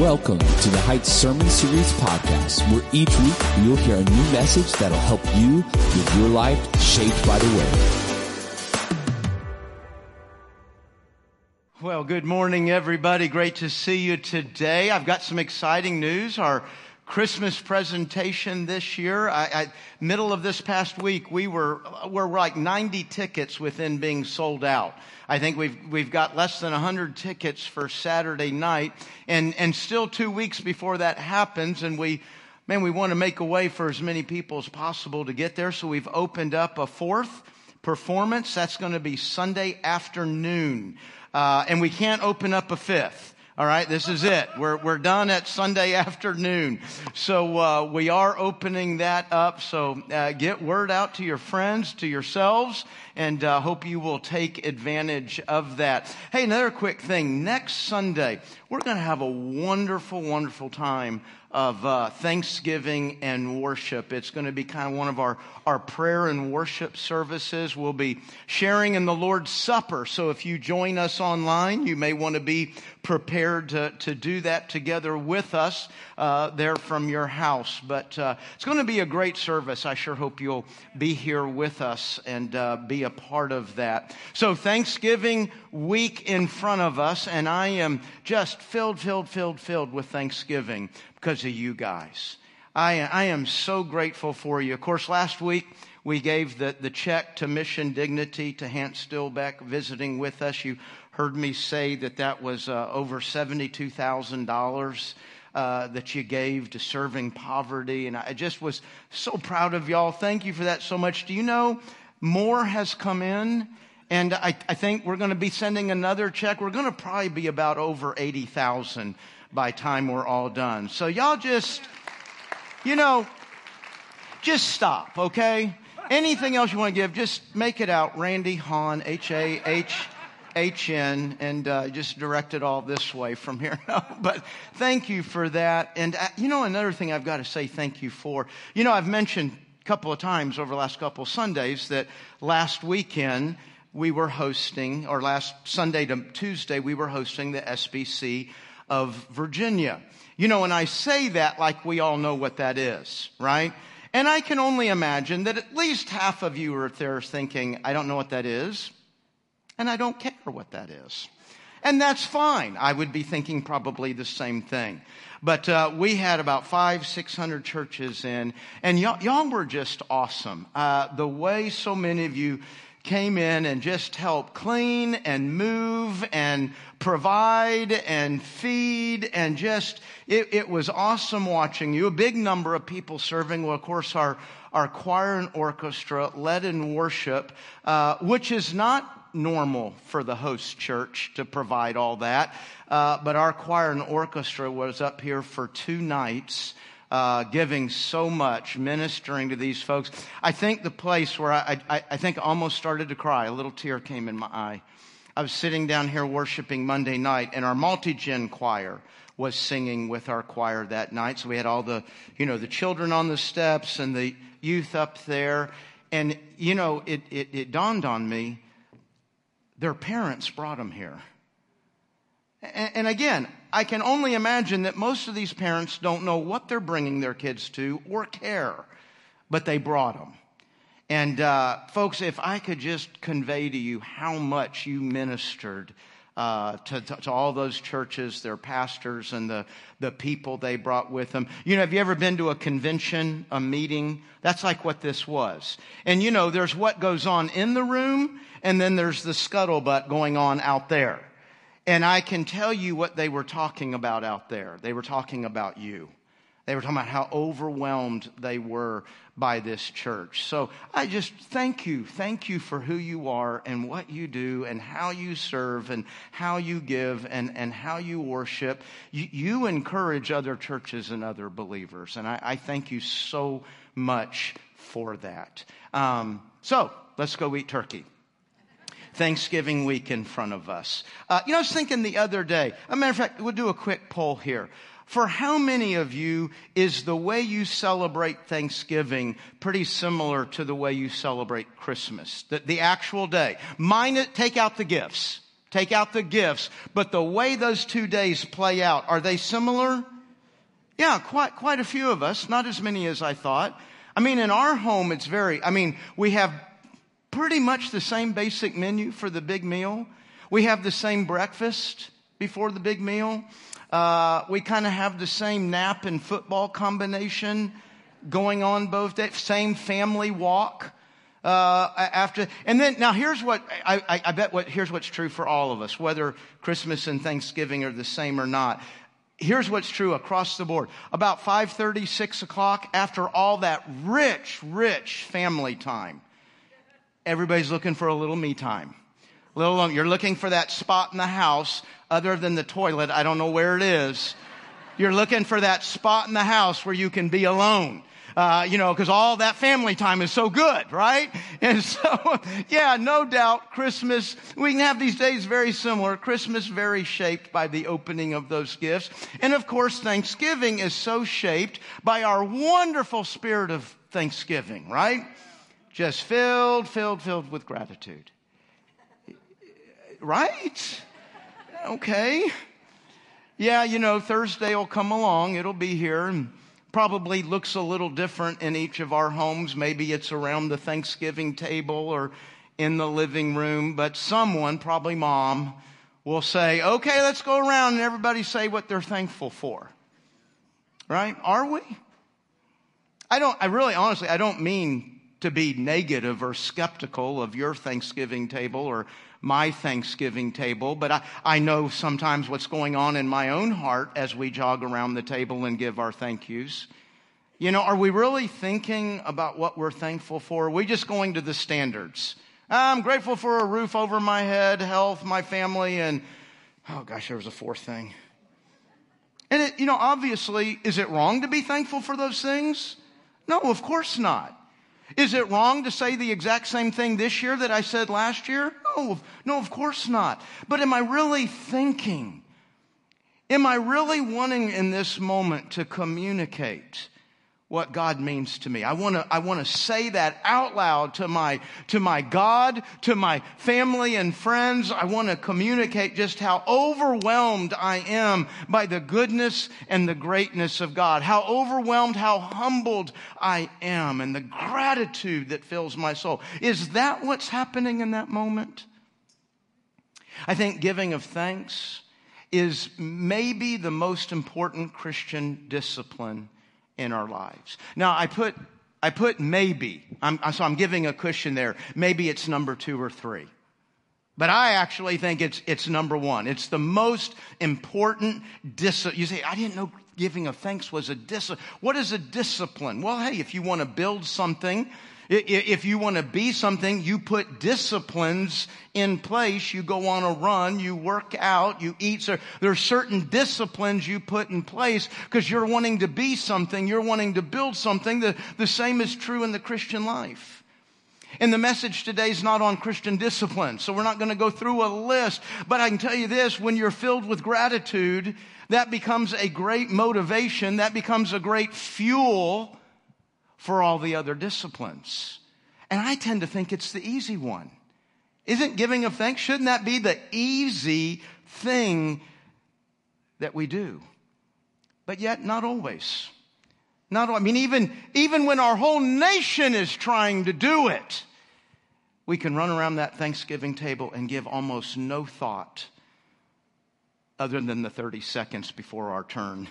Welcome to the Heights Sermon Series podcast, where each week you'll hear a new message that'll help you with your life shaped by the Word. Well, good morning, everybody. Great to see you today. I've got some exciting news. Our Christmas presentation this year. I, I, middle of this past week, we were we're like 90 tickets within being sold out. I think we've we've got less than 100 tickets for Saturday night, and and still two weeks before that happens, and we. Man, we want to make a way for as many people as possible to get there, so we've opened up a fourth performance. That's going to be Sunday afternoon. Uh, and we can't open up a fifth. All right, this is it. We're, we're done at Sunday afternoon. So uh, we are opening that up. So uh, get word out to your friends, to yourselves, and uh, hope you will take advantage of that. Hey, another quick thing. Next Sunday, we're going to have a wonderful, wonderful time of uh, thanksgiving and worship. It's going to be kind of one of our, our prayer and worship services. We'll be sharing in the Lord's Supper. So if you join us online, you may want to be prepared to, to do that together with us uh, there from your house. But uh, it's going to be a great service. I sure hope you'll be here with us and uh, be a part of that. So Thanksgiving week in front of us, and I am just filled, filled, filled, filled with Thanksgiving because of you guys. I, I am so grateful for you. Of course, last week we gave the, the check to Mission Dignity to Hans Stillbeck visiting with us. You heard me say that that was uh, over $72,000. Uh, that you gave to serving poverty. And I just was so proud of y'all. Thank you for that so much. Do you know more has come in? And I, I think we're going to be sending another check. We're going to probably be about over 80,000 by time we're all done. So y'all just, you know, just stop, okay? Anything else you want to give, just make it out. Randy Hahn, H A H H N, and uh, just direct it all this way from here. but thank you for that. And uh, you know, another thing I've got to say thank you for. You know, I've mentioned couple of times over the last couple of Sundays that last weekend we were hosting, or last Sunday to Tuesday, we were hosting the SBC of Virginia. You know, and I say that like we all know what that is, right? And I can only imagine that at least half of you are there thinking, I don't know what that is, and I don't care what that is. And that's fine. I would be thinking probably the same thing. But uh, we had about five, six hundred churches in, and y'all, y'all were just awesome. Uh, the way so many of you came in and just helped clean and move and provide and feed and just, it, it, was awesome watching you. A big number of people serving. Well, of course, our, our choir and orchestra led in worship, uh, which is not normal for the host church to provide all that. Uh, but our choir and orchestra was up here for two nights uh, giving so much, ministering to these folks. I think the place where I, I, I think I almost started to cry, a little tear came in my eye. I was sitting down here worshiping Monday night, and our multi-gen choir was singing with our choir that night. So we had all the, you know, the children on the steps and the youth up there. And, you know, it, it, it dawned on me, their parents brought them here. And again, I can only imagine that most of these parents don't know what they're bringing their kids to or care, but they brought them. And uh, folks, if I could just convey to you how much you ministered uh, to, to, to, all those churches, their pastors, and the, the people they brought with them. You know, have you ever been to a convention, a meeting? That's like what this was. And you know, there's what goes on in the room, and then there's the scuttlebutt going on out there. And I can tell you what they were talking about out there. They were talking about you. They were talking about how overwhelmed they were by this church. So I just thank you. Thank you for who you are and what you do and how you serve and how you give and, and how you worship. You, you encourage other churches and other believers. And I, I thank you so much for that. Um, so let's go eat turkey. Thanksgiving week in front of us. Uh, you know, I was thinking the other day, a matter of fact, we'll do a quick poll here. For how many of you is the way you celebrate Thanksgiving pretty similar to the way you celebrate Christmas? The, the actual day. Mine, take out the gifts. take out the gifts. But the way those two days play out, are they similar? Yeah, quite, quite a few of us, not as many as I thought. I mean, in our home, it's very, I mean, we have pretty much the same basic menu for the big meal. We have the same breakfast before the big meal. Uh, we kind of have the same nap and football combination going on both days. Same family walk. Uh, after, and then now here's what I, I, I bet what here's what's true for all of us, whether Christmas and Thanksgiving are the same or not. Here's what's true across the board. About 5:30, 6 o'clock, after all that rich, rich family time, everybody's looking for a little me time. A little. You're looking for that spot in the house other than the toilet. I don't know where it is. You're looking for that spot in the house where you can be alone uh, you know, because all that family time is so good, right? And so, yeah, no doubt Christmas, we can have these days very similar. Christmas very shaped by the opening of those gifts. And of course, Thanksgiving is so shaped by our wonderful spirit of Thanksgiving, right? Just filled, filled, filled with gratitude. Right? Okay. Yeah, you know, Thursday will come along. It'll be here. And probably looks a little different in each of our homes. Maybe it's around the Thanksgiving table or in the living room, but someone, probably mom, will say, okay, let's go around and everybody say what they're thankful for. Right? Are we? I don't, I really honestly, I don't mean to be negative or skeptical of your Thanksgiving table or my Thanksgiving table, but I, I know sometimes what's going on in my own heart as we jog around the table and give our thank yous. You know, are we really thinking about what we're thankful for? Are we just going to the standards? I'm grateful for a roof over my head, health, my family, and oh gosh, there was a fourth thing. And it, you know, obviously, is it wrong to be thankful for those things? No, of course not. Is it wrong to say the exact same thing this year that I said last year? No, no, of course not. But am I really thinking? Am I really wanting in this moment to communicate what God means to me. I want to, I want to say that out loud to my, to my God, to my family and friends. I want to communicate just how overwhelmed I am by the goodness and the greatness of God. How overwhelmed, how humbled I am and the gratitude that fills my soul. Is that what's happening in that moment? I think giving of thanks is maybe the most important Christian discipline in our lives. Now, I put, I put maybe, I'm, so I'm giving a cushion there. Maybe it's number two or three. But I actually think it's, it's number one. It's the most important discipline. You say, I didn't know giving of thanks was a discipline. What is a discipline? Well, hey, if you want to build something, if you want to be something, you put disciplines in place. You go on a run, you work out, you eat. There are certain disciplines you put in place because you're wanting to be something. You're wanting to build something. The, the same is true in the Christian life. And the message today is not on Christian discipline. So we're not going to go through a list. But I can tell you this, when you're filled with gratitude, that becomes a great motivation. That becomes a great fuel for all the other disciplines. And I tend to think it's the easy one. Isn't giving of thanks, shouldn't that be the easy thing that we do? But yet, not always. Not, I mean, even, even when our whole nation is trying to do it, we can run around that Thanksgiving table and give almost no thought other than the 30 seconds before our turn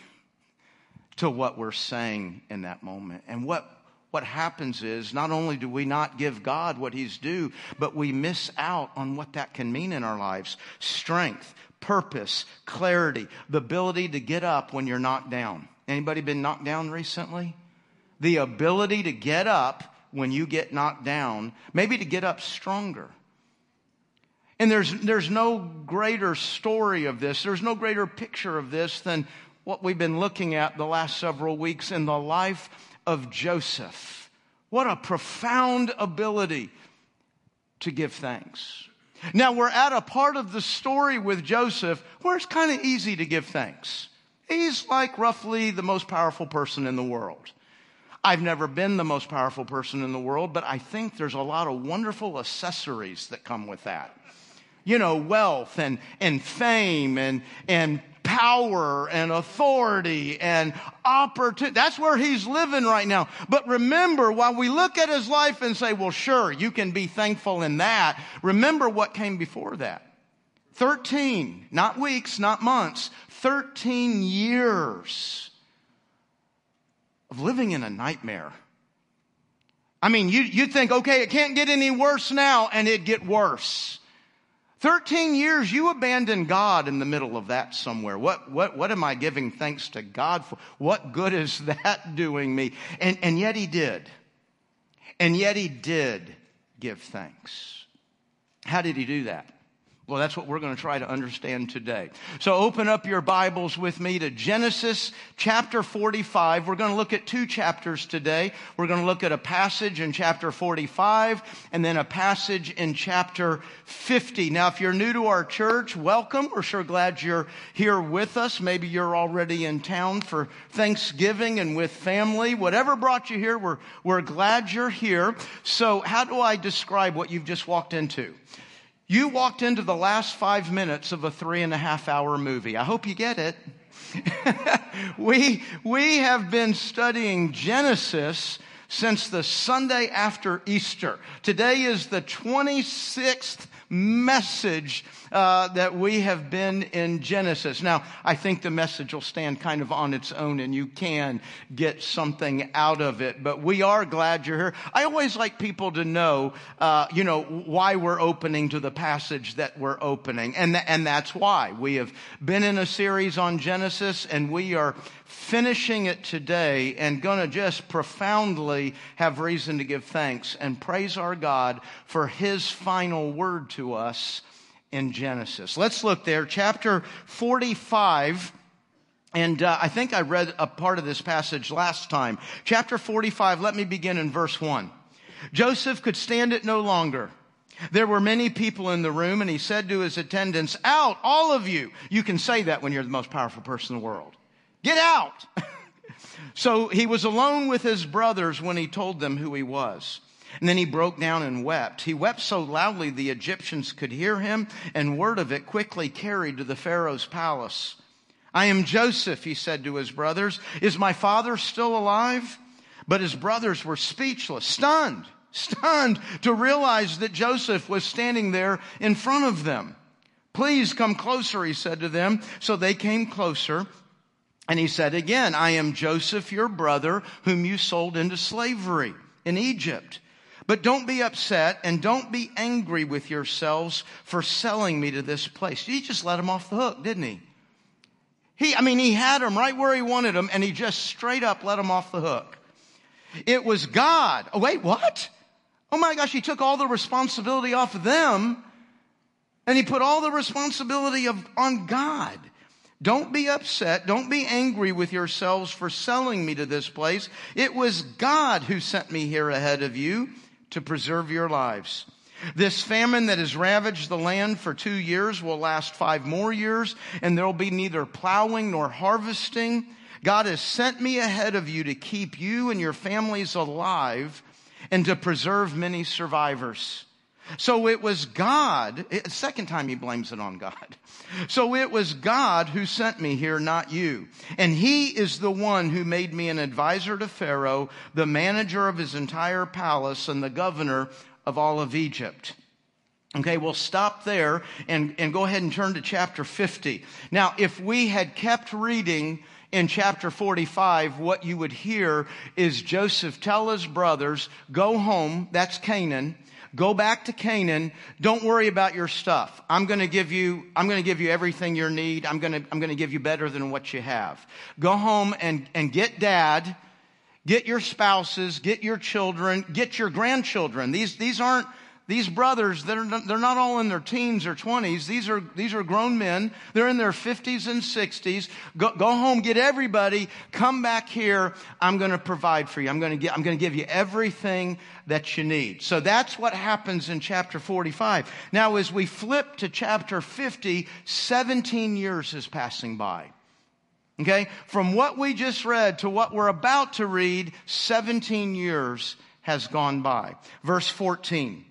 to what we're saying in that moment. And what what happens is not only do we not give God what he's due, but we miss out on what that can mean in our lives. Strength, purpose, clarity, the ability to get up when you're knocked down. Anybody been knocked down recently? The ability to get up when you get knocked down, maybe to get up stronger. And there's, there's no greater story of this, there's no greater picture of this than what we've been looking at the last several weeks in the life of Joseph. What a profound ability to give thanks. Now we're at a part of the story with Joseph where it's kind of easy to give thanks. He's like roughly the most powerful person in the world. I've never been the most powerful person in the world, but I think there's a lot of wonderful accessories that come with that. you know, wealth and, and fame and, and power and authority and opportunity. That's where he's living right now. But remember, while we look at his life and say, well, sure, you can be thankful in that, remember what came before that. 13, not weeks, not months, 13 years of living in a nightmare. I mean, you, you'd think, okay, it can't get any worse now, and it'd get worse. 13 years, you abandoned God in the middle of that somewhere. What, what, what am I giving thanks to God for? What good is that doing me? And, and yet he did. And yet he did give thanks. How did he do that? Well, that's what we're going to try to understand today. So open up your Bibles with me to Genesis chapter 45. We're going to look at two chapters today. We're going to look at a passage in chapter 45 and then a passage in chapter 50. Now, if you're new to our church, welcome. We're sure glad you're here with us. Maybe you're already in town for Thanksgiving and with family. Whatever brought you here, we're, we're glad you're here. So how do I describe what you've just walked into? You walked into the last five minutes of a three and a half hour movie. I hope you get it. we, we have been studying Genesis since the Sunday after Easter. Today is the 26th message uh, that we have been in Genesis. Now, I think the message will stand kind of on its own and you can get something out of it, but we are glad you're here. I always like people to know, uh, you know, why we're opening to the passage that we're opening. And, th- and that's why. We have been in a series on Genesis and we are finishing it today and going to just profoundly have reason to give thanks and praise our God for his final word to us in Genesis. Let's look there, chapter 45. And uh, I think I read a part of this passage last time. Chapter 45, let me begin in verse 1. Joseph could stand it no longer. There were many people in the room, and he said to his attendants, Out, all of you. You can say that when you're the most powerful person in the world. Get out! so he was alone with his brothers when he told them who he was. And then he broke down and wept. He wept so loudly the Egyptians could hear him, and word of it quickly carried to the Pharaoh's palace. I am Joseph, he said to his brothers. Is my father still alive? But his brothers were speechless, stunned, stunned to realize that Joseph was standing there in front of them. Please come closer, he said to them. So they came closer. And he said again, I am Joseph, your brother, whom you sold into slavery in Egypt. But don't be upset and don't be angry with yourselves for selling me to this place. He just let him off the hook, didn't he? He, I mean, he had him right where he wanted him and he just straight up let him off the hook. It was God. Oh, wait, what? Oh my gosh, he took all the responsibility off of them and he put all the responsibility of, on God. Don't be upset. Don't be angry with yourselves for selling me to this place. It was God who sent me here ahead of you to preserve your lives. This famine that has ravaged the land for two years will last five more years, and there will be neither plowing nor harvesting. God has sent me ahead of you to keep you and your families alive and to preserve many survivors. So it was God, eh, second time he blames it on God. So it was God who sent me here, not you. And he is the one who made me an advisor to Pharaoh, the manager of his entire palace, and the governor of all of Egypt. Okay, we'll stop there and, and go ahead and turn to chapter 50. Now, if we had kept reading in chapter 45, what you would hear is Joseph tell his brothers, go home, that's Canaan, Go back to Canaan. Don't worry about your stuff. I'm going to give you, I'm going to give you everything you need. I'm going to, I'm going to give you better than what you have. Go home and, and get dad, get your spouses, get your children, get your grandchildren. These, these aren't, these brothers, they're not, they're not all in their teens or 20s. These are, these are grown men. They're in their 50s and 60s. Go, go home, get everybody, come back here. I'm going to provide for you. I'm going to I'm going to give you everything that you need. So that's what happens in chapter 45. Now, as we flip to chapter 50, 17 years is passing by. Okay? From what we just read to what we're about to read, 17 years has gone by. Verse 14.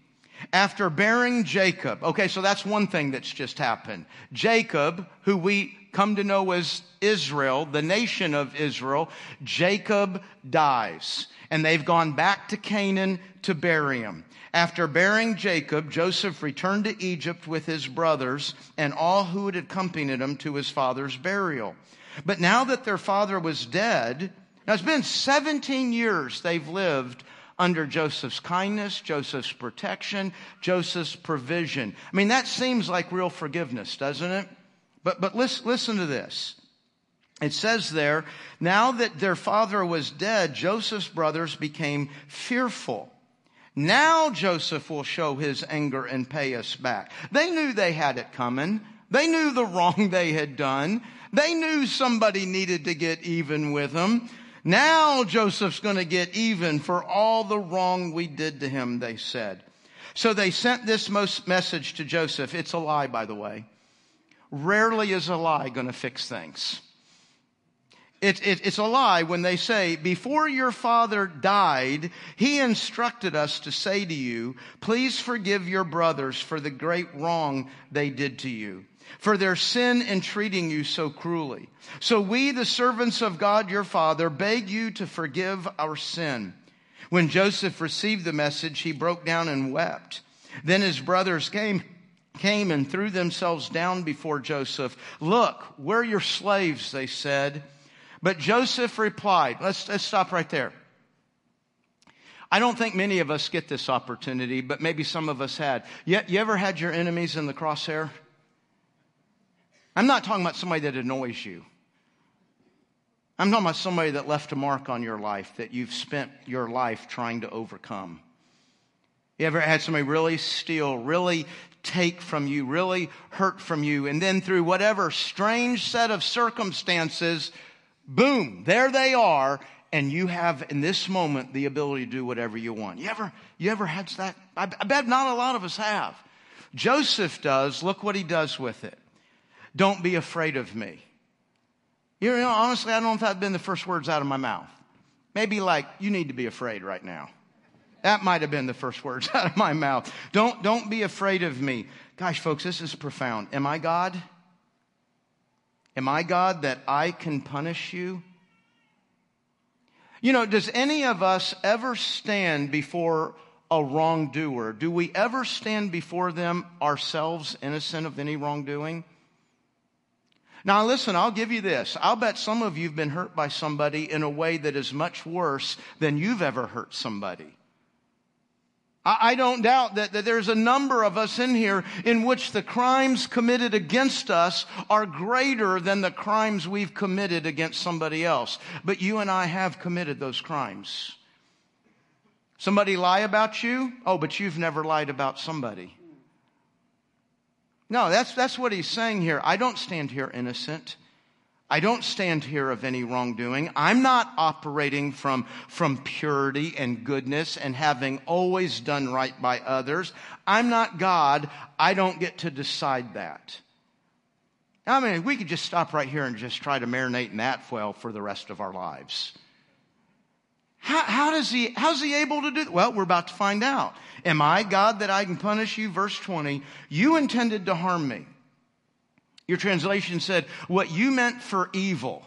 After bearing Jacob, okay, so that's one thing that's just happened. Jacob, who we come to know as Israel, the nation of Israel, Jacob dies. And they've gone back to Canaan to bury him. After bearing Jacob, Joseph returned to Egypt with his brothers and all who had accompanied him to his father's burial. But now that their father was dead, now it's been 17 years they've lived under Joseph's kindness, Joseph's protection, Joseph's provision. I mean, that seems like real forgiveness, doesn't it? But, but listen, listen to this. It says there, now that their father was dead, Joseph's brothers became fearful. Now Joseph will show his anger and pay us back. They knew they had it coming. They knew the wrong they had done. They knew somebody needed to get even with them. Now Joseph's going to get even for all the wrong we did to him, they said. So they sent this most message to Joseph. It's a lie, by the way. Rarely is a lie going to fix things. It, it, it's a lie when they say, before your father died, he instructed us to say to you, please forgive your brothers for the great wrong they did to you for their sin in treating you so cruelly. So we, the servants of God your Father, beg you to forgive our sin. When Joseph received the message, he broke down and wept. Then his brothers came, came and threw themselves down before Joseph. Look, we're your slaves, they said. But Joseph replied, let's, let's stop right there. I don't think many of us get this opportunity, but maybe some of us had. You, you ever had your enemies in the crosshair? I'm not talking about somebody that annoys you. I'm talking about somebody that left a mark on your life that you've spent your life trying to overcome. You ever had somebody really steal, really take from you, really hurt from you, and then through whatever strange set of circumstances, boom, there they are, and you have in this moment the ability to do whatever you want. You ever, you ever had that? I bet not a lot of us have. Joseph does. Look what he does with it. Don't be afraid of me. You know, honestly, I don't know if that had been the first words out of my mouth. Maybe like, you need to be afraid right now. That might have been the first words out of my mouth. Don't, don't be afraid of me. Gosh, folks, this is profound. Am I God? Am I God that I can punish you? You know, does any of us ever stand before a wrongdoer? Do we ever stand before them ourselves innocent of any wrongdoing? Now listen, I'll give you this. I'll bet some of you have been hurt by somebody in a way that is much worse than you've ever hurt somebody. I don't doubt that, that, there's a number of us in here in which the crimes committed against us are greater than the crimes we've committed against somebody else. But you and I have committed those crimes. Somebody lie about you? Oh, but you've never lied about somebody. No, that's, that's what he's saying here. I don't stand here innocent. I don't stand here of any wrongdoing. I'm not operating from, from purity and goodness and having always done right by others. I'm not God. I don't get to decide that. I mean, we could just stop right here and just try to marinate in that well for the rest of our lives. How, how does he, how's he able to do? Well, we're about to find out. Am I God that I can punish you? Verse 20. You intended to harm me. Your translation said, what you meant for evil.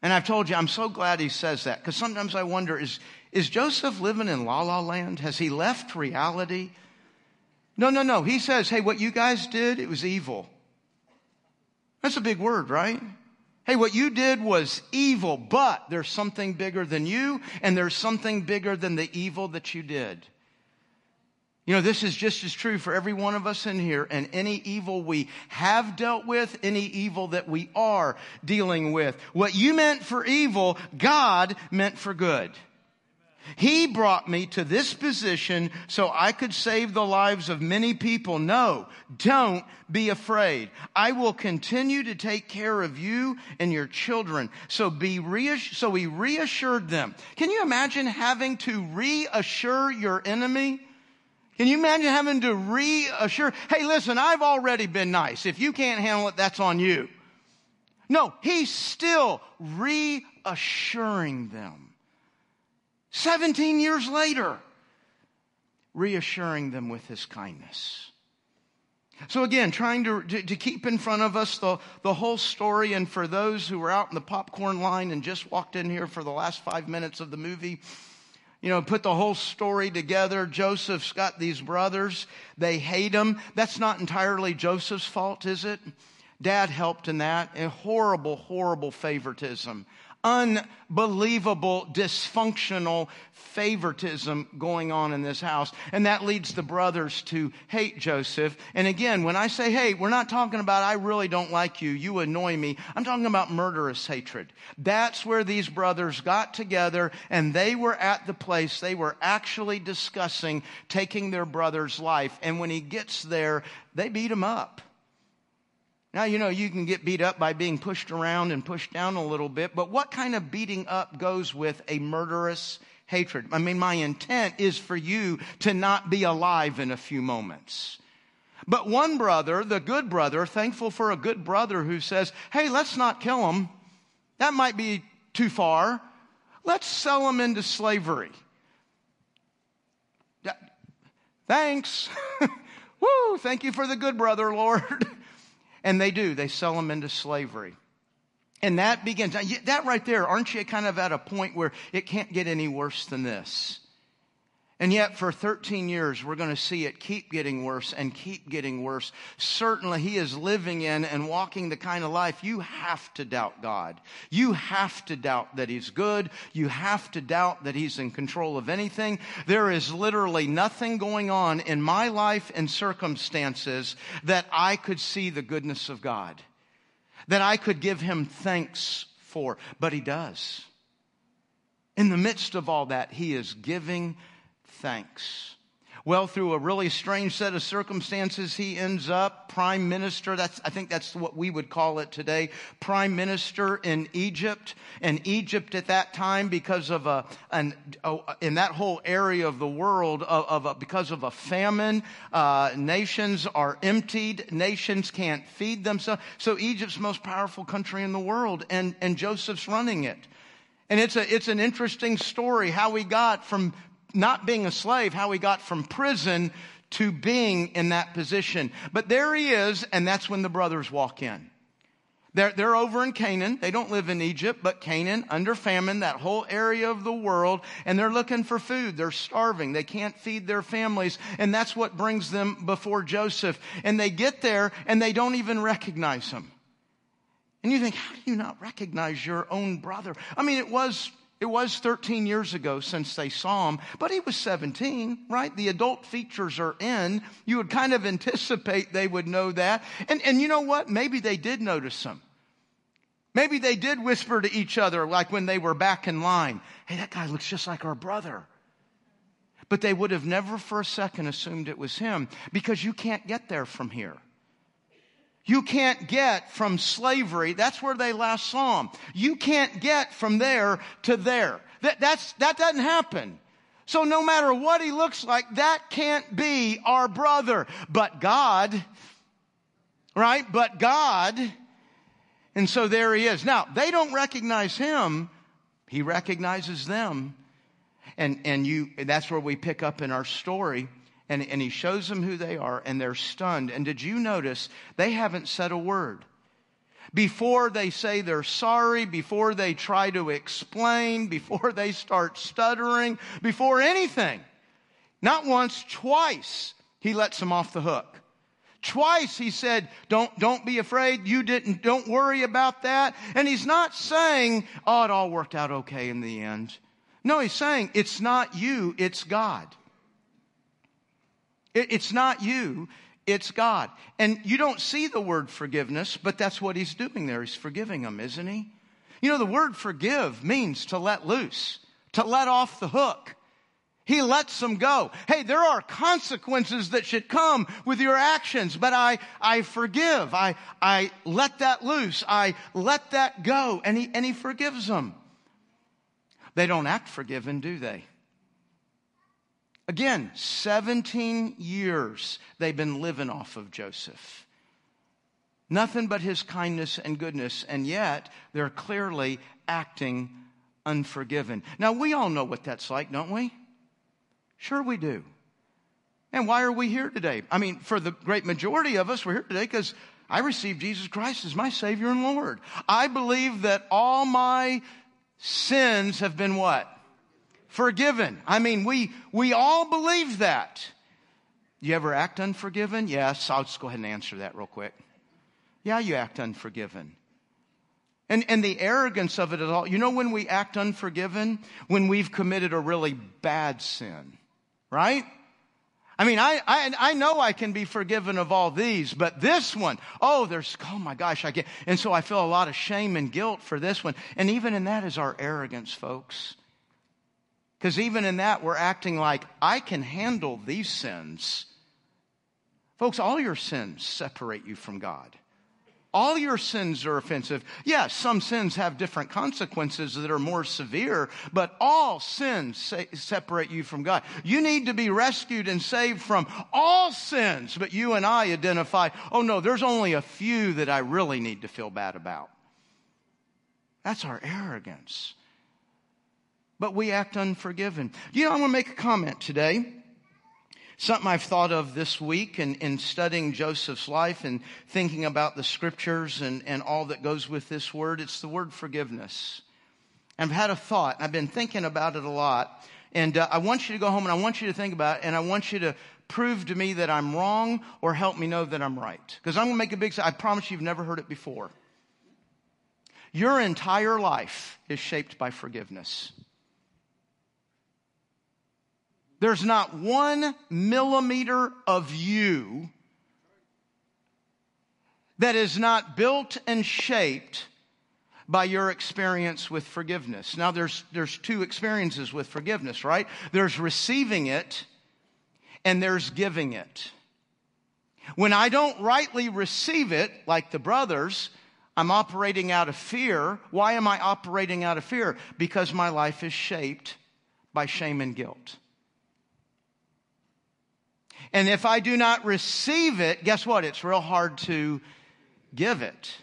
And I've told you, I'm so glad he says that because sometimes I wonder, is, is Joseph living in la la land? Has he left reality? No, no, no. He says, hey, what you guys did, it was evil. That's a big word, right? Hey, what you did was evil, but there's something bigger than you, and there's something bigger than the evil that you did. You know, this is just as true for every one of us in here, and any evil we have dealt with, any evil that we are dealing with. What you meant for evil, God meant for good. He brought me to this position so I could save the lives of many people. No, don't be afraid. I will continue to take care of you and your children. So be reassured, so he reassured them. Can you imagine having to reassure your enemy? Can you imagine having to reassure, hey, listen, I've already been nice. If you can't handle it, that's on you. No, he's still reassuring them. 17 years later. reassuring them with his kindness. So again, trying to, to, to, keep in front of us the, the whole story. And for those who were out in the popcorn line and just walked in here for the last five minutes of the movie, you know, put the whole story together. Joseph's got these brothers. They hate him. That's not entirely Joseph's fault, is it? Dad helped in that. A horrible, horrible favoritism unbelievable dysfunctional favoritism going on in this house. And that leads the brothers to hate Joseph. And again, when I say hate, we're not talking about I really don't like you, you annoy me. I'm talking about murderous hatred. That's where these brothers got together and they were at the place they were actually discussing taking their brother's life. And when he gets there, they beat him up. Now, you know, you can get beat up by being pushed around and pushed down a little bit, but what kind of beating up goes with a murderous hatred? I mean, my intent is for you to not be alive in a few moments. But one brother, the good brother, thankful for a good brother who says, hey, let's not kill him. That might be too far. Let's sell him into slavery. Thanks. Woo, thank you for the good brother, Lord. And they do. They sell them into slavery. And that begins, that right there, aren't you kind of at a point where it can't get any worse than this? And yet, for 13 years, we're going to see it keep getting worse and keep getting worse. Certainly, he is living in and walking the kind of life you have to doubt God. You have to doubt that he's good. You have to doubt that he's in control of anything. There is literally nothing going on in my life and circumstances that I could see the goodness of God, that I could give him thanks for. But he does. In the midst of all that, he is giving thanks. Well, through a really strange set of circumstances, he ends up prime minister. That's, I think that's what we would call it today. Prime minister in Egypt. And Egypt at that time, because of a, an, oh, in that whole area of the world, of, of a, because of a famine, uh, nations are emptied. Nations can't feed themselves. So Egypt's most powerful country in the world, and, and Joseph's running it. And it's a, it's an interesting story how we got from not being a slave, how he got from prison to being in that position. But there he is, and that's when the brothers walk in. They're, they're over in Canaan. They don't live in Egypt, but Canaan, under famine, that whole area of the world, and they're looking for food. They're starving. They can't feed their families, and that's what brings them before Joseph. And they get there, and they don't even recognize him. And you think, how do you not recognize your own brother? I mean, it was it was 13 years ago since they saw him, but he was 17, right? The adult features are in. You would kind of anticipate they would know that. And, and you know what? Maybe they did notice him. Maybe they did whisper to each other, like when they were back in line, hey, that guy looks just like our brother. But they would have never for a second assumed it was him because you can't get there from here you can't get from slavery. That's where they last saw him. You can't get from there to there. That, that's, that doesn't happen. So no matter what he looks like, that can't be our brother. But God, right? But God, and so there he is. Now, they don't recognize him. He recognizes them. And, and you, that's where we pick up in our story and, and he shows them who they are and they're stunned. And did you notice they haven't said a word? Before they say they're sorry, before they try to explain, before they start stuttering, before anything. Not once, twice, he lets them off the hook. Twice he said, don't, don't be afraid. You didn't, don't worry about that. And he's not saying, oh, it all worked out okay in the end. No, he's saying, it's not you, it's God. It's not you, it's God. And you don't see the word forgiveness, but that's what he's doing there. He's forgiving them, isn't he? You know, the word forgive means to let loose, to let off the hook. He lets them go. Hey, there are consequences that should come with your actions, but I, I forgive. I, I let that loose. I let that go. And he, and he forgives them. They don't act forgiven, do they? Again, 17 years they've been living off of Joseph. Nothing but his kindness and goodness, and yet they're clearly acting unforgiven. Now, we all know what that's like, don't we? Sure, we do. And why are we here today? I mean, for the great majority of us, we're here today because I received Jesus Christ as my Savior and Lord. I believe that all my sins have been what? Forgiven. I mean, we, we all believe that. You ever act unforgiven? Yes. I'll just go ahead and answer that real quick. Yeah, you act unforgiven. And, and the arrogance of it all. You know when we act unforgiven? When we've committed a really bad sin, right? I mean, I, I, I know I can be forgiven of all these, but this one, oh, there's, oh my gosh, I get, and so I feel a lot of shame and guilt for this one. And even in that is our arrogance, folks. Because even in that, we're acting like I can handle these sins. Folks, all your sins separate you from God. All your sins are offensive. Yes, some sins have different consequences that are more severe, but all sins separate you from God. You need to be rescued and saved from all sins, but you and I identify, oh no, there's only a few that I really need to feel bad about. That's our arrogance. But we act unforgiven. You know, I want to make a comment today. Something I've thought of this week in, in studying Joseph's life and thinking about the scriptures and, and all that goes with this word, it's the word forgiveness. I've had a thought, I've been thinking about it a lot, and uh, I want you to go home and I want you to think about it, and I want you to prove to me that I'm wrong or help me know that I'm right. Because I'm going to make a big, I promise you've never heard it before. Your entire life is shaped by forgiveness. There's not one millimeter of you that is not built and shaped by your experience with forgiveness. Now there's, there's two experiences with forgiveness, right? There's receiving it and there's giving it. When I don't rightly receive it, like the brothers, I'm operating out of fear. Why am I operating out of fear? Because my life is shaped by shame and guilt. And if I do not receive it, guess what? It's real hard to give it.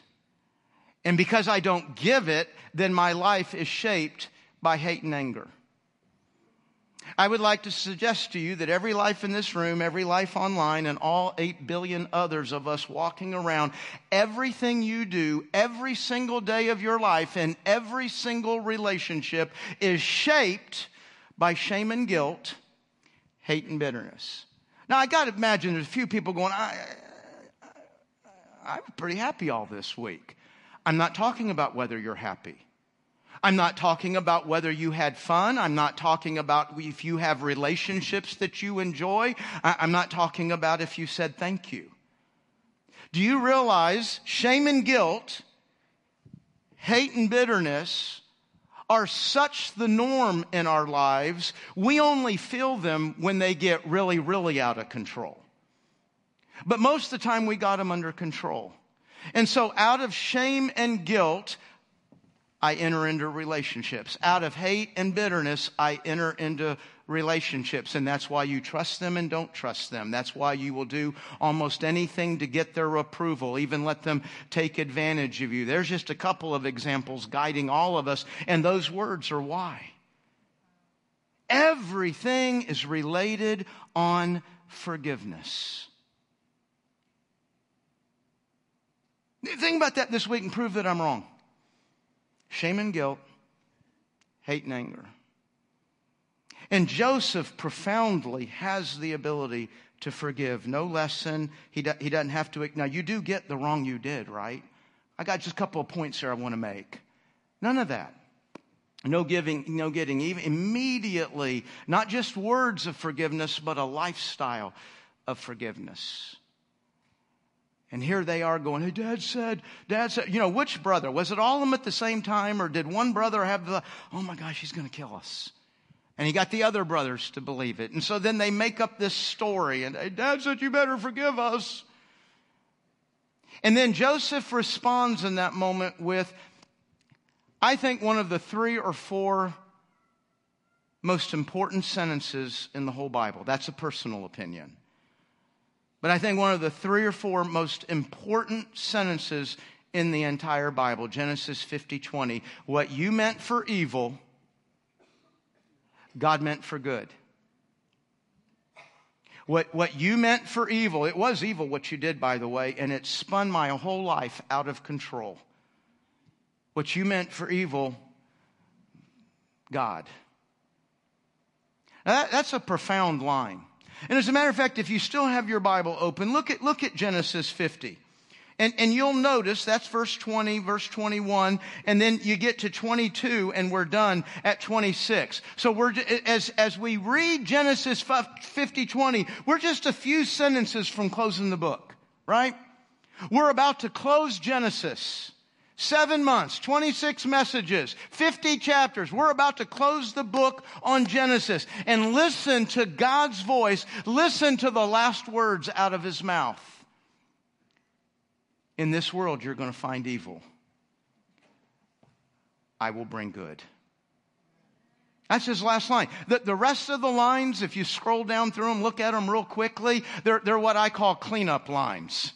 And because I don't give it, then my life is shaped by hate and anger. I would like to suggest to you that every life in this room, every life online, and all 8 billion others of us walking around, everything you do every single day of your life and every single relationship is shaped by shame and guilt, hate and bitterness. Now, I got to imagine there's a few people going, I, I, I'm pretty happy all this week. I'm not talking about whether you're happy. I'm not talking about whether you had fun. I'm not talking about if you have relationships that you enjoy. I'm not talking about if you said thank you. Do you realize shame and guilt, hate and bitterness are such the norm in our lives, we only feel them when they get really, really out of control. But most of the time we got them under control. And so out of shame and guilt, I enter into relationships. Out of hate and bitterness, I enter into relationships. And that's why you trust them and don't trust them. That's why you will do almost anything to get their approval, even let them take advantage of you. There's just a couple of examples guiding all of us, and those words are why. Everything is related on forgiveness. Think about that this week and prove that I'm wrong. Shame and guilt, hate and anger. And Joseph profoundly has the ability to forgive. No lesson. He, do, he doesn't have to. Now, you do get the wrong you did, right? I got just a couple of points here I want to make. None of that. No giving, no getting even immediately, not just words of forgiveness, but a lifestyle of forgiveness. And here they are going, hey, dad said, dad said, you know, which brother? Was it all of them at the same time or did one brother have the, oh my gosh, he's going to kill us? And he got the other brothers to believe it. And so then they make up this story and hey, dad said, you better forgive us. And then Joseph responds in that moment with, I think one of the three or four most important sentences in the whole Bible. That's a personal opinion. But I think one of the three or four most important sentences in the entire Bible, Genesis 50 20, what you meant for evil, God meant for good. What, what you meant for evil, it was evil what you did, by the way, and it spun my whole life out of control. What you meant for evil, God. That, that's a profound line. And as a matter of fact, if you still have your Bible open, look at, look at Genesis 50. And, and you'll notice that's verse 20, verse 21, and then you get to 22 and we're done at 26. So we're, as, as we read Genesis 50, 20, we're just a few sentences from closing the book, right? We're about to close Genesis. Seven months, 26 messages, 50 chapters. We're about to close the book on Genesis and listen to God's voice. Listen to the last words out of his mouth. In this world, you're going to find evil. I will bring good. That's his last line. The, the rest of the lines, if you scroll down through them, look at them real quickly, they're, they're what I call cleanup lines.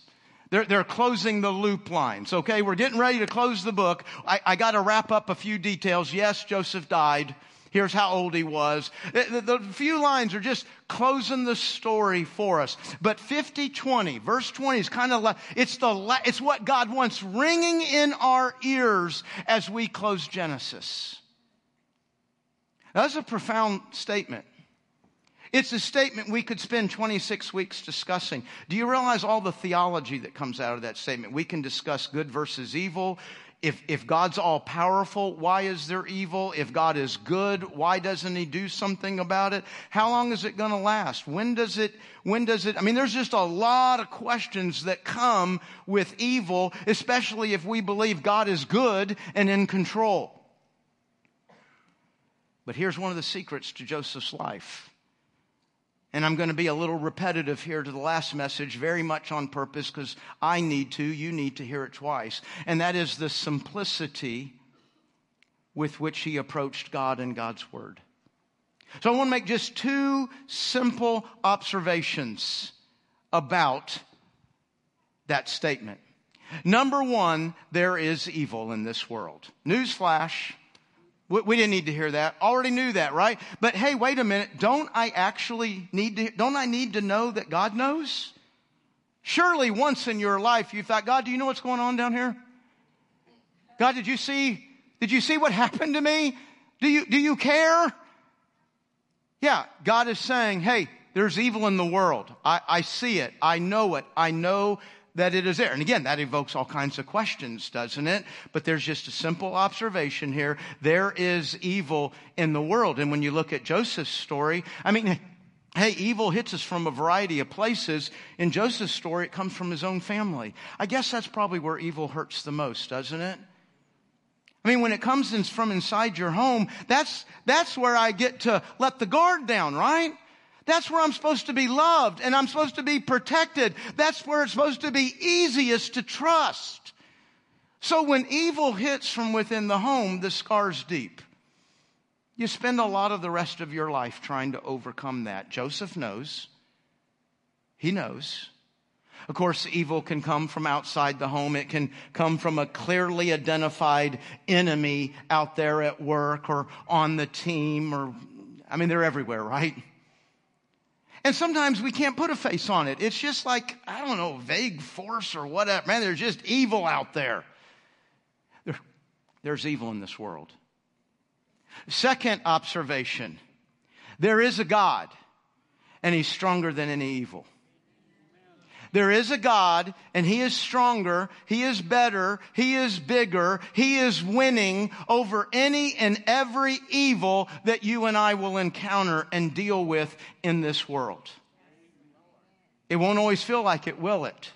They're, they're closing the loop lines. Okay, we're getting ready to close the book. I, I got to wrap up a few details. Yes, Joseph died. Here's how old he was. The, the, few lines are just closing the story for us. But 50, 20, verse 20 is kind of like, it's the, it's what God wants ringing in our ears as we close Genesis. That's a profound statement. It's a statement we could spend 26 weeks discussing. Do you realize all the theology that comes out of that statement? We can discuss good versus evil. If, if God's all powerful, why is there evil? If God is good, why doesn't he do something about it? How long is it going to last? When does it, when does it, I mean, there's just a lot of questions that come with evil, especially if we believe God is good and in control. But here's one of the secrets to Joseph's life. And I'm going to be a little repetitive here to the last message, very much on purpose, because I need to, you need to hear it twice. And that is the simplicity with which he approached God and God's Word. So I want to make just two simple observations about that statement. Number one, there is evil in this world. Newsflash, we didn't need to hear that. Already knew that, right? But hey, wait a minute. Don't I actually need to, don't I need to know that God knows? Surely once in your life you thought, God, do you know what's going on down here? God, did you see, did you see what happened to me? Do you, do you care? Yeah, God is saying, hey, there's evil in the world. I, I see it. I know it. I know that it is there. And again, that evokes all kinds of questions, doesn't it? But there's just a simple observation here. There is evil in the world. And when you look at Joseph's story, I mean, Hey, evil hits us from a variety of places. In Joseph's story, it comes from his own family. I guess that's probably where evil hurts the most, doesn't it? I mean, when it comes in from inside your home, that's, that's where I get to let the guard down, right? That's where I'm supposed to be loved and I'm supposed to be protected. That's where it's supposed to be easiest to trust. So when evil hits from within the home, the scar's deep. You spend a lot of the rest of your life trying to overcome that. Joseph knows. He knows. Of course, evil can come from outside the home. It can come from a clearly identified enemy out there at work or on the team or, I mean, they're everywhere, right? And sometimes we can't put a face on it. It's just like, I don't know, vague force or whatever. Man, there's just evil out there. there there's evil in this world. Second observation there is a God, and He's stronger than any evil. There is a God and He is stronger, He is better, He is bigger, He is winning over any and every evil that you and I will encounter and deal with in this world. It won't always feel like it, will it?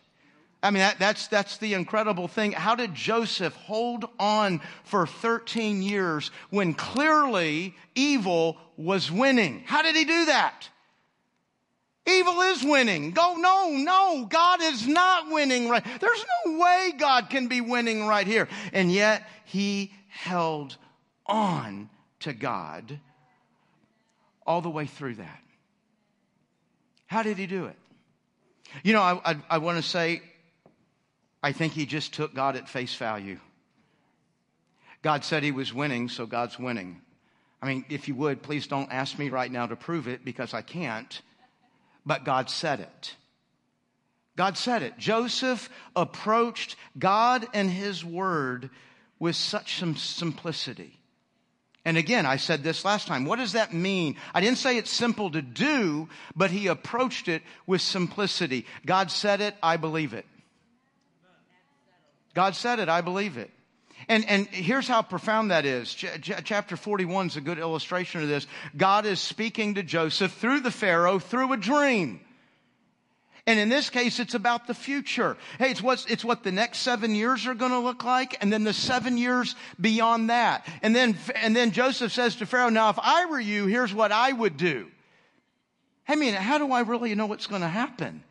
I mean, that, that's, that's the incredible thing. How did Joseph hold on for 13 years when clearly evil was winning? How did he do that? Evil is winning. Go, no, no, God is not winning right. There's no way God can be winning right here. And yet he held on to God all the way through that. How did he do it? You know, I, I, I want to say, I think he just took God at face value. God said he was winning, so God's winning. I mean, if you would, please don't ask me right now to prove it because I can't. But God said it. God said it. Joseph approached God and his word with such some simplicity. And again, I said this last time. What does that mean? I didn't say it's simple to do, but he approached it with simplicity. God said it, I believe it. God said it, I believe it. And, and here's how profound that is. Ch- chapter 41 is a good illustration of this. God is speaking to Joseph through the Pharaoh, through a dream. And in this case, it's about the future. Hey, it's what, it's what the next seven years are going to look like, and then the seven years beyond that. And then, and then Joseph says to Pharaoh, now if I were you, here's what I would do. I mean, how do I really know what's going to happen?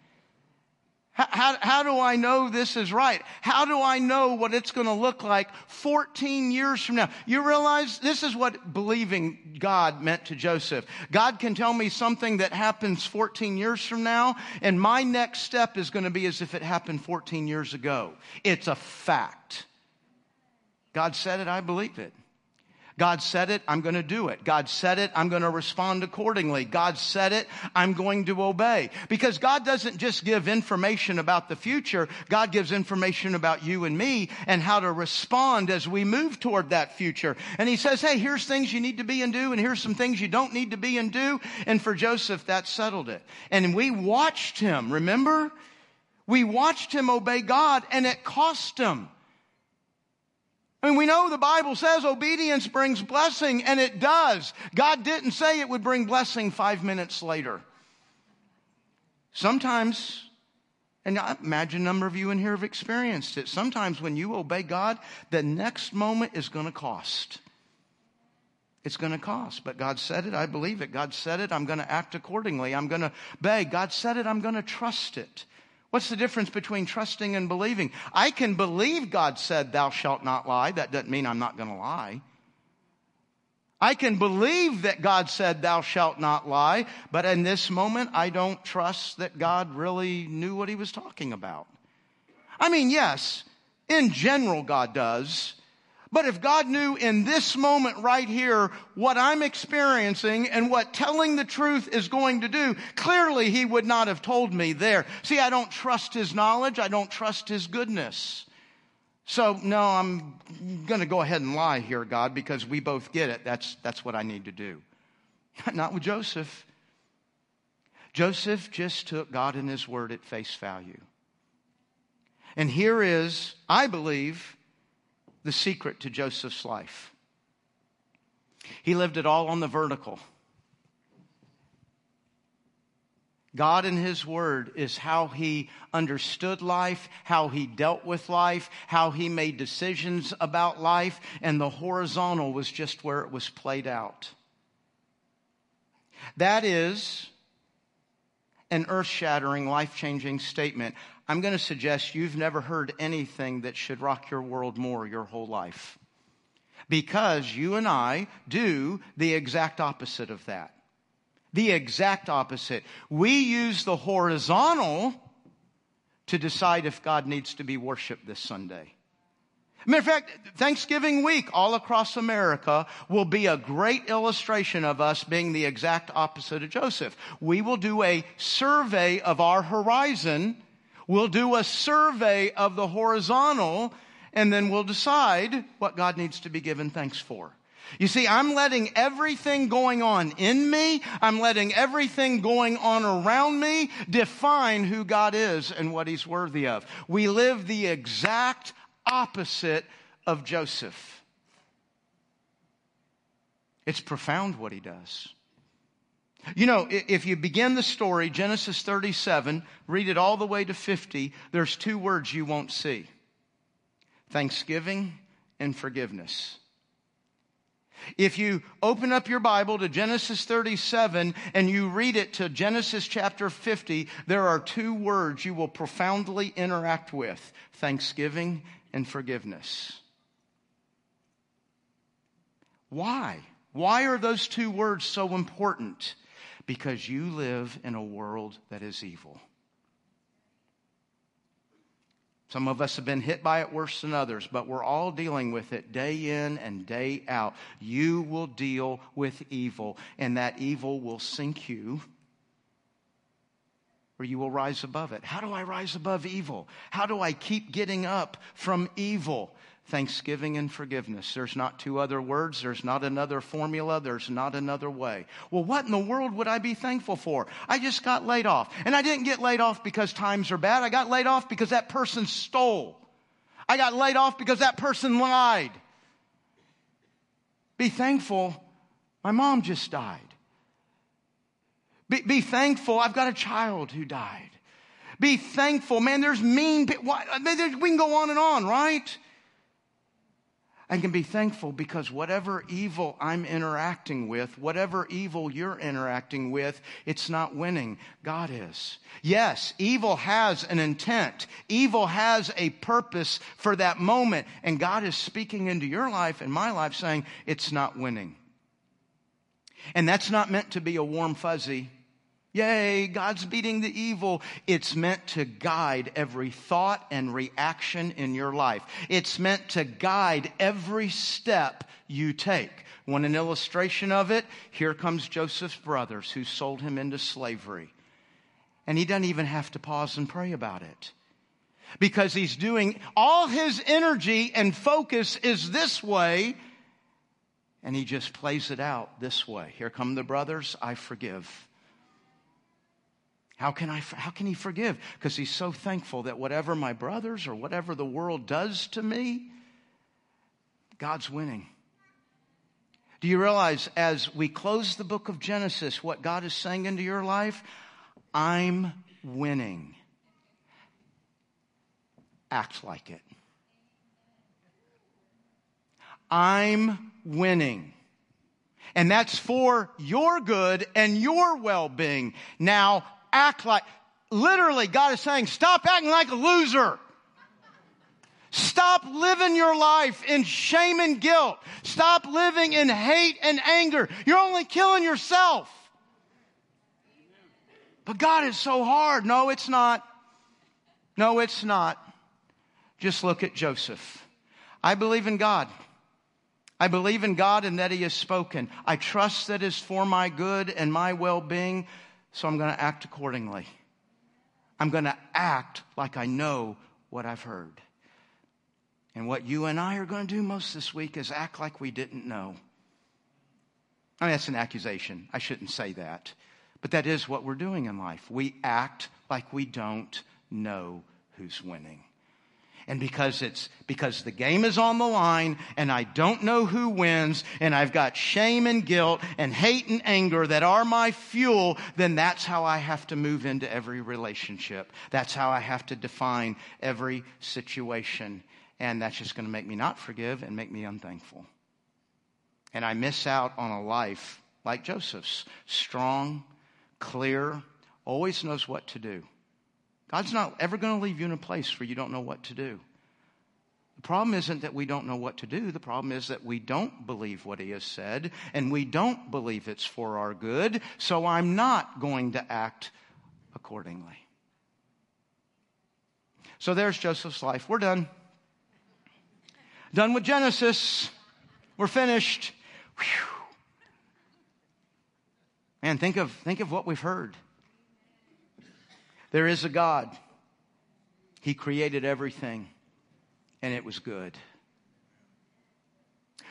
How, how, do I know this is right? How do I know what it's going to look like 14 years from now? You realize this is what believing God meant to Joseph. God can tell me something that happens 14 years from now, and my next step is going to be as if it happened 14 years ago. It's a fact. God said it, I believe it. God said it, I'm going to do it. God said it, I'm going to respond accordingly. God said it, I'm going to obey. Because God doesn't just give information about the future, God gives information about you and me and how to respond as we move toward that future. And He says, hey, here's things you need to be and do, and here's some things you don't need to be and do. And for Joseph, that settled it. And we watched him, remember? We watched him obey God, and it cost him. I mean, we know the Bible says obedience brings blessing, and it does. God didn't say it would bring blessing five minutes later. Sometimes, and I imagine a number of you in here have experienced it, sometimes when you obey God, the next moment is going to cost. It's going to cost. But God said it, I believe it. God said it, I'm going to act accordingly. I'm going to beg. God said it, I'm going to trust it. What's the difference between trusting and believing? I can believe God said, Thou shalt not lie. That doesn't mean I'm not going to lie. I can believe that God said, Thou shalt not lie, but in this moment, I don't trust that God really knew what he was talking about. I mean, yes, in general, God does, but if God knew in this moment right here what I'm experiencing and what telling the truth is going to do, clearly He would not have told me there. See, I don't trust His knowledge. I don't trust His goodness. So, no, I'm going to go ahead and lie here, God, because we both get it. That's, that's what I need to do. Not with Joseph. Joseph just took God and His word at face value. And here is, I believe, the secret to Joseph's life. He lived it all on the vertical. God and His Word is how He understood life, how He dealt with life, how He made decisions about life, and the horizontal was just where it was played out. That is an earth shattering, life changing statement. I'm going to suggest you've never heard anything that should rock your world more your whole life. Because you and I do the exact opposite of that. The exact opposite. We use the horizontal to decide if God needs to be worshiped this Sunday. Matter of fact, Thanksgiving week all across America will be a great illustration of us being the exact opposite of Joseph. We will do a survey of our horizon We'll do a survey of the horizontal and then we'll decide what God needs to be given thanks for. You see, I'm letting everything going on in me, I'm letting everything going on around me define who God is and what He's worthy of. We live the exact opposite of Joseph. It's profound what he does. You know, if you begin the story, Genesis 37, read it all the way to 50, there's two words you won't see thanksgiving and forgiveness. If you open up your Bible to Genesis 37 and you read it to Genesis chapter 50, there are two words you will profoundly interact with thanksgiving and forgiveness. Why? Why are those two words so important? Because you live in a world that is evil. Some of us have been hit by it worse than others, but we're all dealing with it day in and day out. You will deal with evil, and that evil will sink you or you will rise above it. How do I rise above evil? How do I keep getting up from evil? Thanksgiving and forgiveness. There's not two other words. There's not another formula. There's not another way. Well, what in the world would I be thankful for? I just got laid off. And I didn't get laid off because times are bad. I got laid off because that person stole. I got laid off because that person lied. Be thankful. My mom just died. Be, be thankful. I've got a child who died. Be thankful. Man, there's mean, we can go on and on, right? I can be thankful because whatever evil I'm interacting with, whatever evil you're interacting with, it's not winning. God is. Yes, evil has an intent. Evil has a purpose for that moment. And God is speaking into your life and my life saying it's not winning. And that's not meant to be a warm fuzzy. Yay, God's beating the evil. It's meant to guide every thought and reaction in your life. It's meant to guide every step you take. Want an illustration of it? Here comes Joseph's brothers who sold him into slavery. And he doesn't even have to pause and pray about it. Because he's doing all his energy and focus is this way. And he just plays it out this way. Here come the brothers. I forgive. How can, I, how can he forgive? Because he's so thankful that whatever my brothers or whatever the world does to me, God's winning. Do you realize as we close the book of Genesis, what God is saying into your life? I'm winning. Act like it. I'm winning. And that's for your good and your well being. Now, act like, literally, God is saying, stop acting like a loser. Stop living your life in shame and guilt. Stop living in hate and anger. You're only killing yourself. But God is so hard. No, it's not. No, it's not. Just look at Joseph. I believe in God. I believe in God and that He has spoken. I trust that is for my good and my well being so I'm going to act accordingly. I'm going to act like I know what I've heard. And what you and I are going to do most this week is act like we didn't know. I mean, that's an accusation. I shouldn't say that. But that is what we're doing in life. We act like we don't know who's winning. And because it's, because the game is on the line and I don't know who wins and I've got shame and guilt and hate and anger that are my fuel, then that's how I have to move into every relationship. That's how I have to define every situation. And that's just going to make me not forgive and make me unthankful. And I miss out on a life like Joseph's strong, clear, always knows what to do. God's not ever going to leave you in a place where you don't know what to do. The problem isn't that we don't know what to do. The problem is that we don't believe what he has said and we don't believe it's for our good. So I'm not going to act accordingly. So there's Joseph's life. We're done. Done with Genesis. We're finished. Whew. Man, think of, think of what we've heard. There is a God. He created everything, and it was good.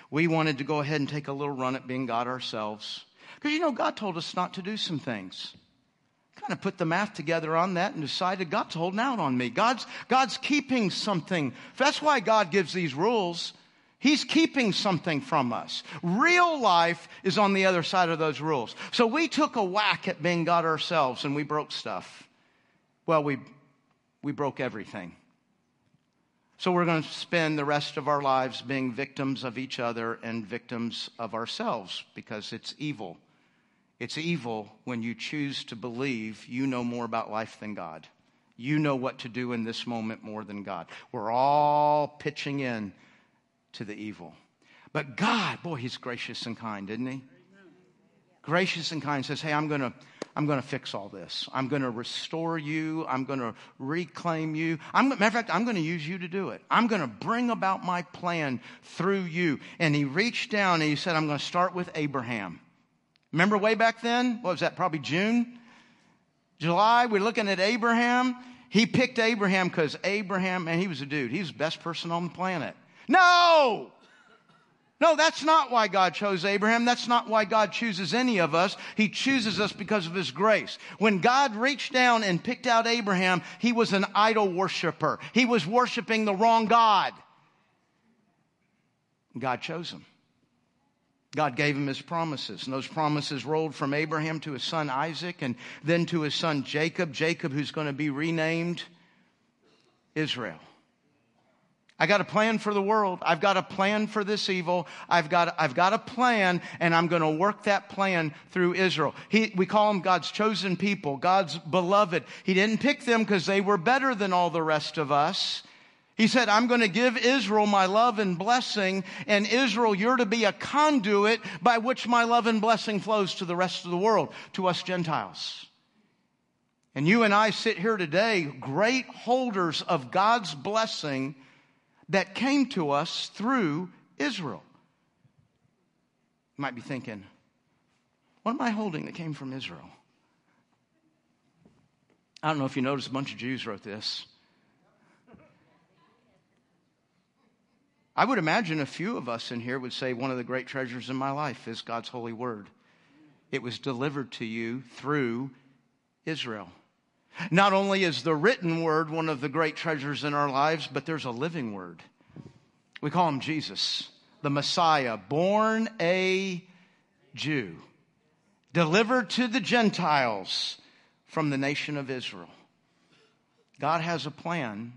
We wanted to go ahead and take a little run at being God ourselves. Because you know, God told us not to do some things. Kind of put the math together on that and decided God's holding out on me. God's, God's keeping something. That's why God gives these rules. He's keeping something from us. Real life is on the other side of those rules. So we took a whack at being God ourselves and we broke stuff. Well, we, we broke everything. So we're going to spend the rest of our lives being victims of each other and victims of ourselves because it's evil. It's evil when you choose to believe you know more about life than God. You know what to do in this moment more than God. We're all pitching in to the evil. But God, boy, He's gracious and kind, isn't He? Gracious and kind says, Hey, I'm going to I'm going to fix all this. I'm going to restore you. I'm going to reclaim you. I'm, matter of fact, I'm going to use you to do it. I'm going to bring about my plan through you. And he reached down and he said, I'm going to start with Abraham. Remember way back then? What was that? Probably June? July, we're looking at Abraham. He picked Abraham because Abraham, man, he was a dude. He was the best person on the planet. No! No, that's not why God chose Abraham. That's not why God chooses any of us. He chooses us because of His grace. When God reached down and picked out Abraham, he was an idol worshiper. He was worshiping the wrong God. God chose him. God gave him his promises, and those promises rolled from Abraham to his son Isaac and then to his son Jacob. Jacob, who's going to be renamed Israel. I got a plan for the world. I've got a plan for this evil. I've got, I've got a plan and I'm going to work that plan through Israel. He, we call them God's chosen people, God's beloved. He didn't pick them because they were better than all the rest of us. He said, I'm going to give Israel my love and blessing, and Israel, you're to be a conduit by which my love and blessing flows to the rest of the world, to us Gentiles. And you and I sit here today, great holders of God's blessing that came to us through Israel. You might be thinking, what am I holding that came from Israel? I don't know if you noticed, a bunch of Jews wrote this. I would imagine a few of us in here would say one of the great treasures in my life is God's holy word. It was delivered to you through Israel. Not only is the written word one of the great treasures in our lives, but there's a living word. We call him Jesus, the Messiah, born a Jew, delivered to the Gentiles from the nation of Israel. God has a plan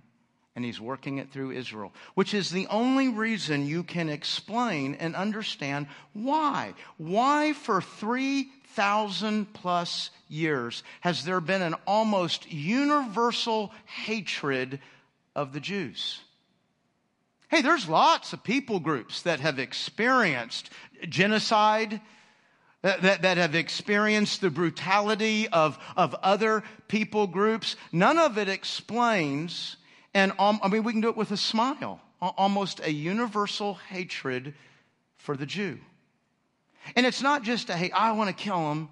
and he's working it through Israel, which is the only reason you can explain and understand why. Why for 3,000 plus years has there been an almost universal hatred of the Jews. Hey, there's lots of people groups that have experienced genocide, that, that, that, have experienced the brutality of, of other people groups. None of it explains, and um, I mean, we can do it with a smile, almost a universal hatred for the Jew. And it's not just a, hey, I want to kill him.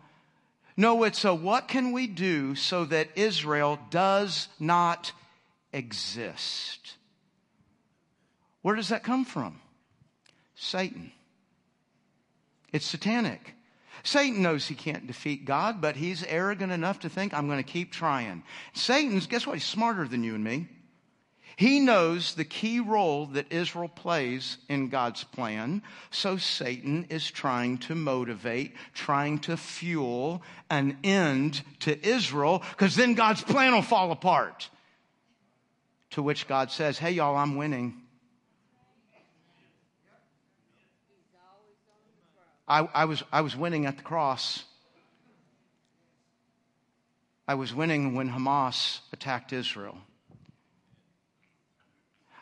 No, it's a what can we do so that Israel does not exist? Where does that come from? Satan. It's satanic. Satan knows he can't defeat God, but he's arrogant enough to think, I'm going to keep trying. Satan's, guess what? He's smarter than you and me. He knows the key role that Israel plays in God's plan. So Satan is trying to motivate, trying to fuel an end to Israel, because then God's plan will fall apart. To which God says, Hey, y'all, I'm winning. I, I, was, I was winning at the cross. I was winning when Hamas attacked Israel.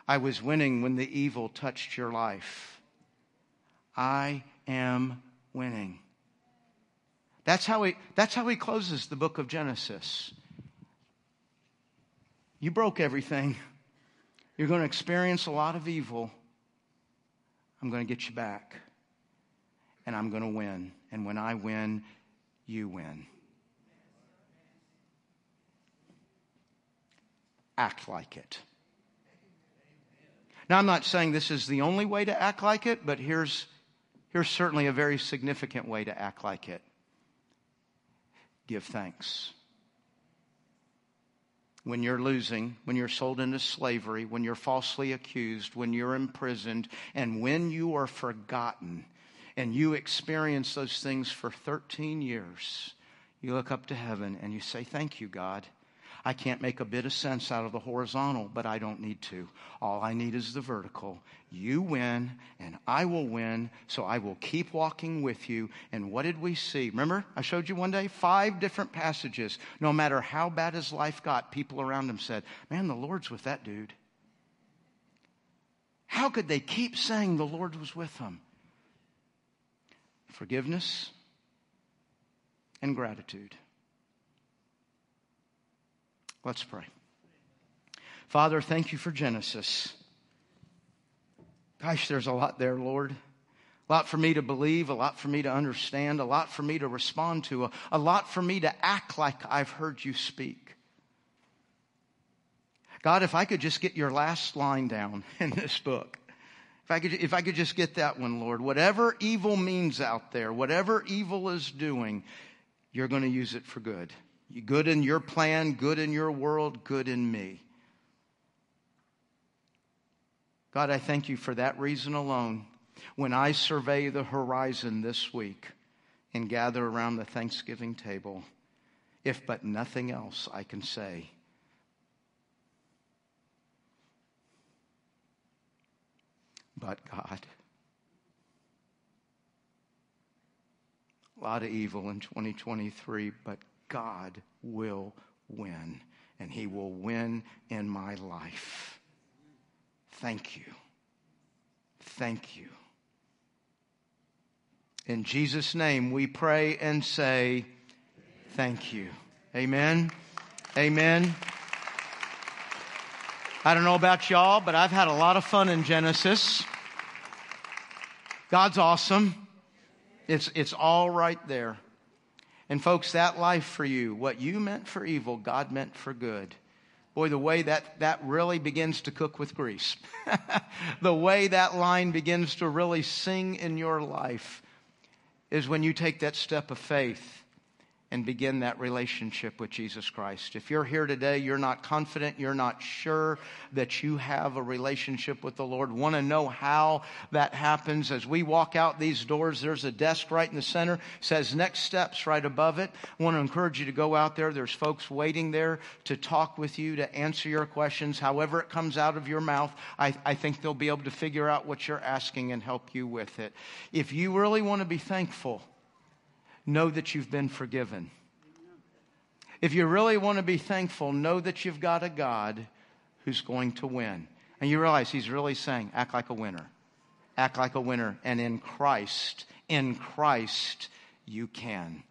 I was winning when the evil touched your life. I am winning. That's how he, that's how he closes the book of Genesis. You broke everything. You're going to experience a lot of evil. I'm going to get you back. And I'm going to win. And when I win, you win. Act like it. Now, I'm not saying this is the only way to act like it, but here's, here's certainly a very significant way to act like it give thanks. When you're losing, when you're sold into slavery, when you're falsely accused, when you're imprisoned, and when you are forgotten, and you experience those things for 13 years, you look up to heaven and you say, Thank you, God. I can't make a bit of sense out of the horizontal, but I don't need to. All I need is the vertical. You win, and I will win, so I will keep walking with you. And what did we see? Remember, I showed you one day five different passages. No matter how bad his life got, people around him said, Man, the Lord's with that dude. How could they keep saying the Lord was with them? Forgiveness and gratitude. Let's pray. Father, thank you for Genesis. Gosh, there's a lot there, Lord. A lot for me to believe, a lot for me to understand, a lot for me to respond to, a, a lot for me to act like I've heard you speak. God, if I could just get your last line down in this book, if I could, if I could just get that one, Lord, whatever evil means out there, whatever evil is doing, you're going to use it for good. Good in your plan, good in your world, good in me. God, I thank you for that reason alone. When I survey the horizon this week and gather around the Thanksgiving table, if but nothing else, I can say, but God. A lot of evil in 2023, but God will win, and He will win in my life. Thank you. Thank you. In Jesus' name, we pray and say, Thank you. Amen. Amen. I don't know about y'all, but I've had a lot of fun in Genesis. God's awesome. It's, it's all right there. And folks, that life for you, what you meant for evil, God meant for good. Boy, the way that, that really begins to cook with grease, the way that line begins to really sing in your life is when you take that step of faith and begin that relationship with Jesus Christ. If you're here today, you're not confident, you're not sure that you have a relationship with the Lord, want to know how that happens. As we walk out these doors, there's a desk right in the center, says next steps right above it. I want to encourage you to go out there. There's folks waiting there to talk with you, to answer your questions. However it comes out of your mouth, I, I think they'll be able to figure out what you're asking and help you with it. If you really want to be thankful, know that you've been forgiven. If you really want to be thankful, know that you've got a God who's going to win. And you realize he's really saying, act like a winner. Act like a winner. And in Christ, in Christ, you can.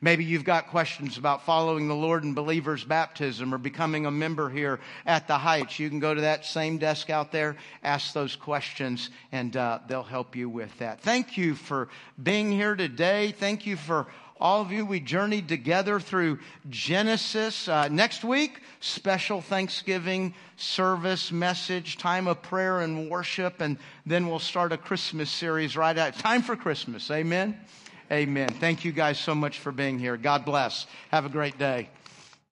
Maybe you've got questions about following the Lord in believer's baptism or becoming a member here at the Heights. You can go to that same desk out there, ask those questions, and uh, they'll help you with that. Thank you for being here today. Thank you for all of you. We journeyed together through Genesis. Uh, next week, special Thanksgiving service, message, time of prayer and worship, and then we'll start a Christmas series right at time for Christmas. Amen. Amen. Thank you guys so much for being here. God bless. Have a great day.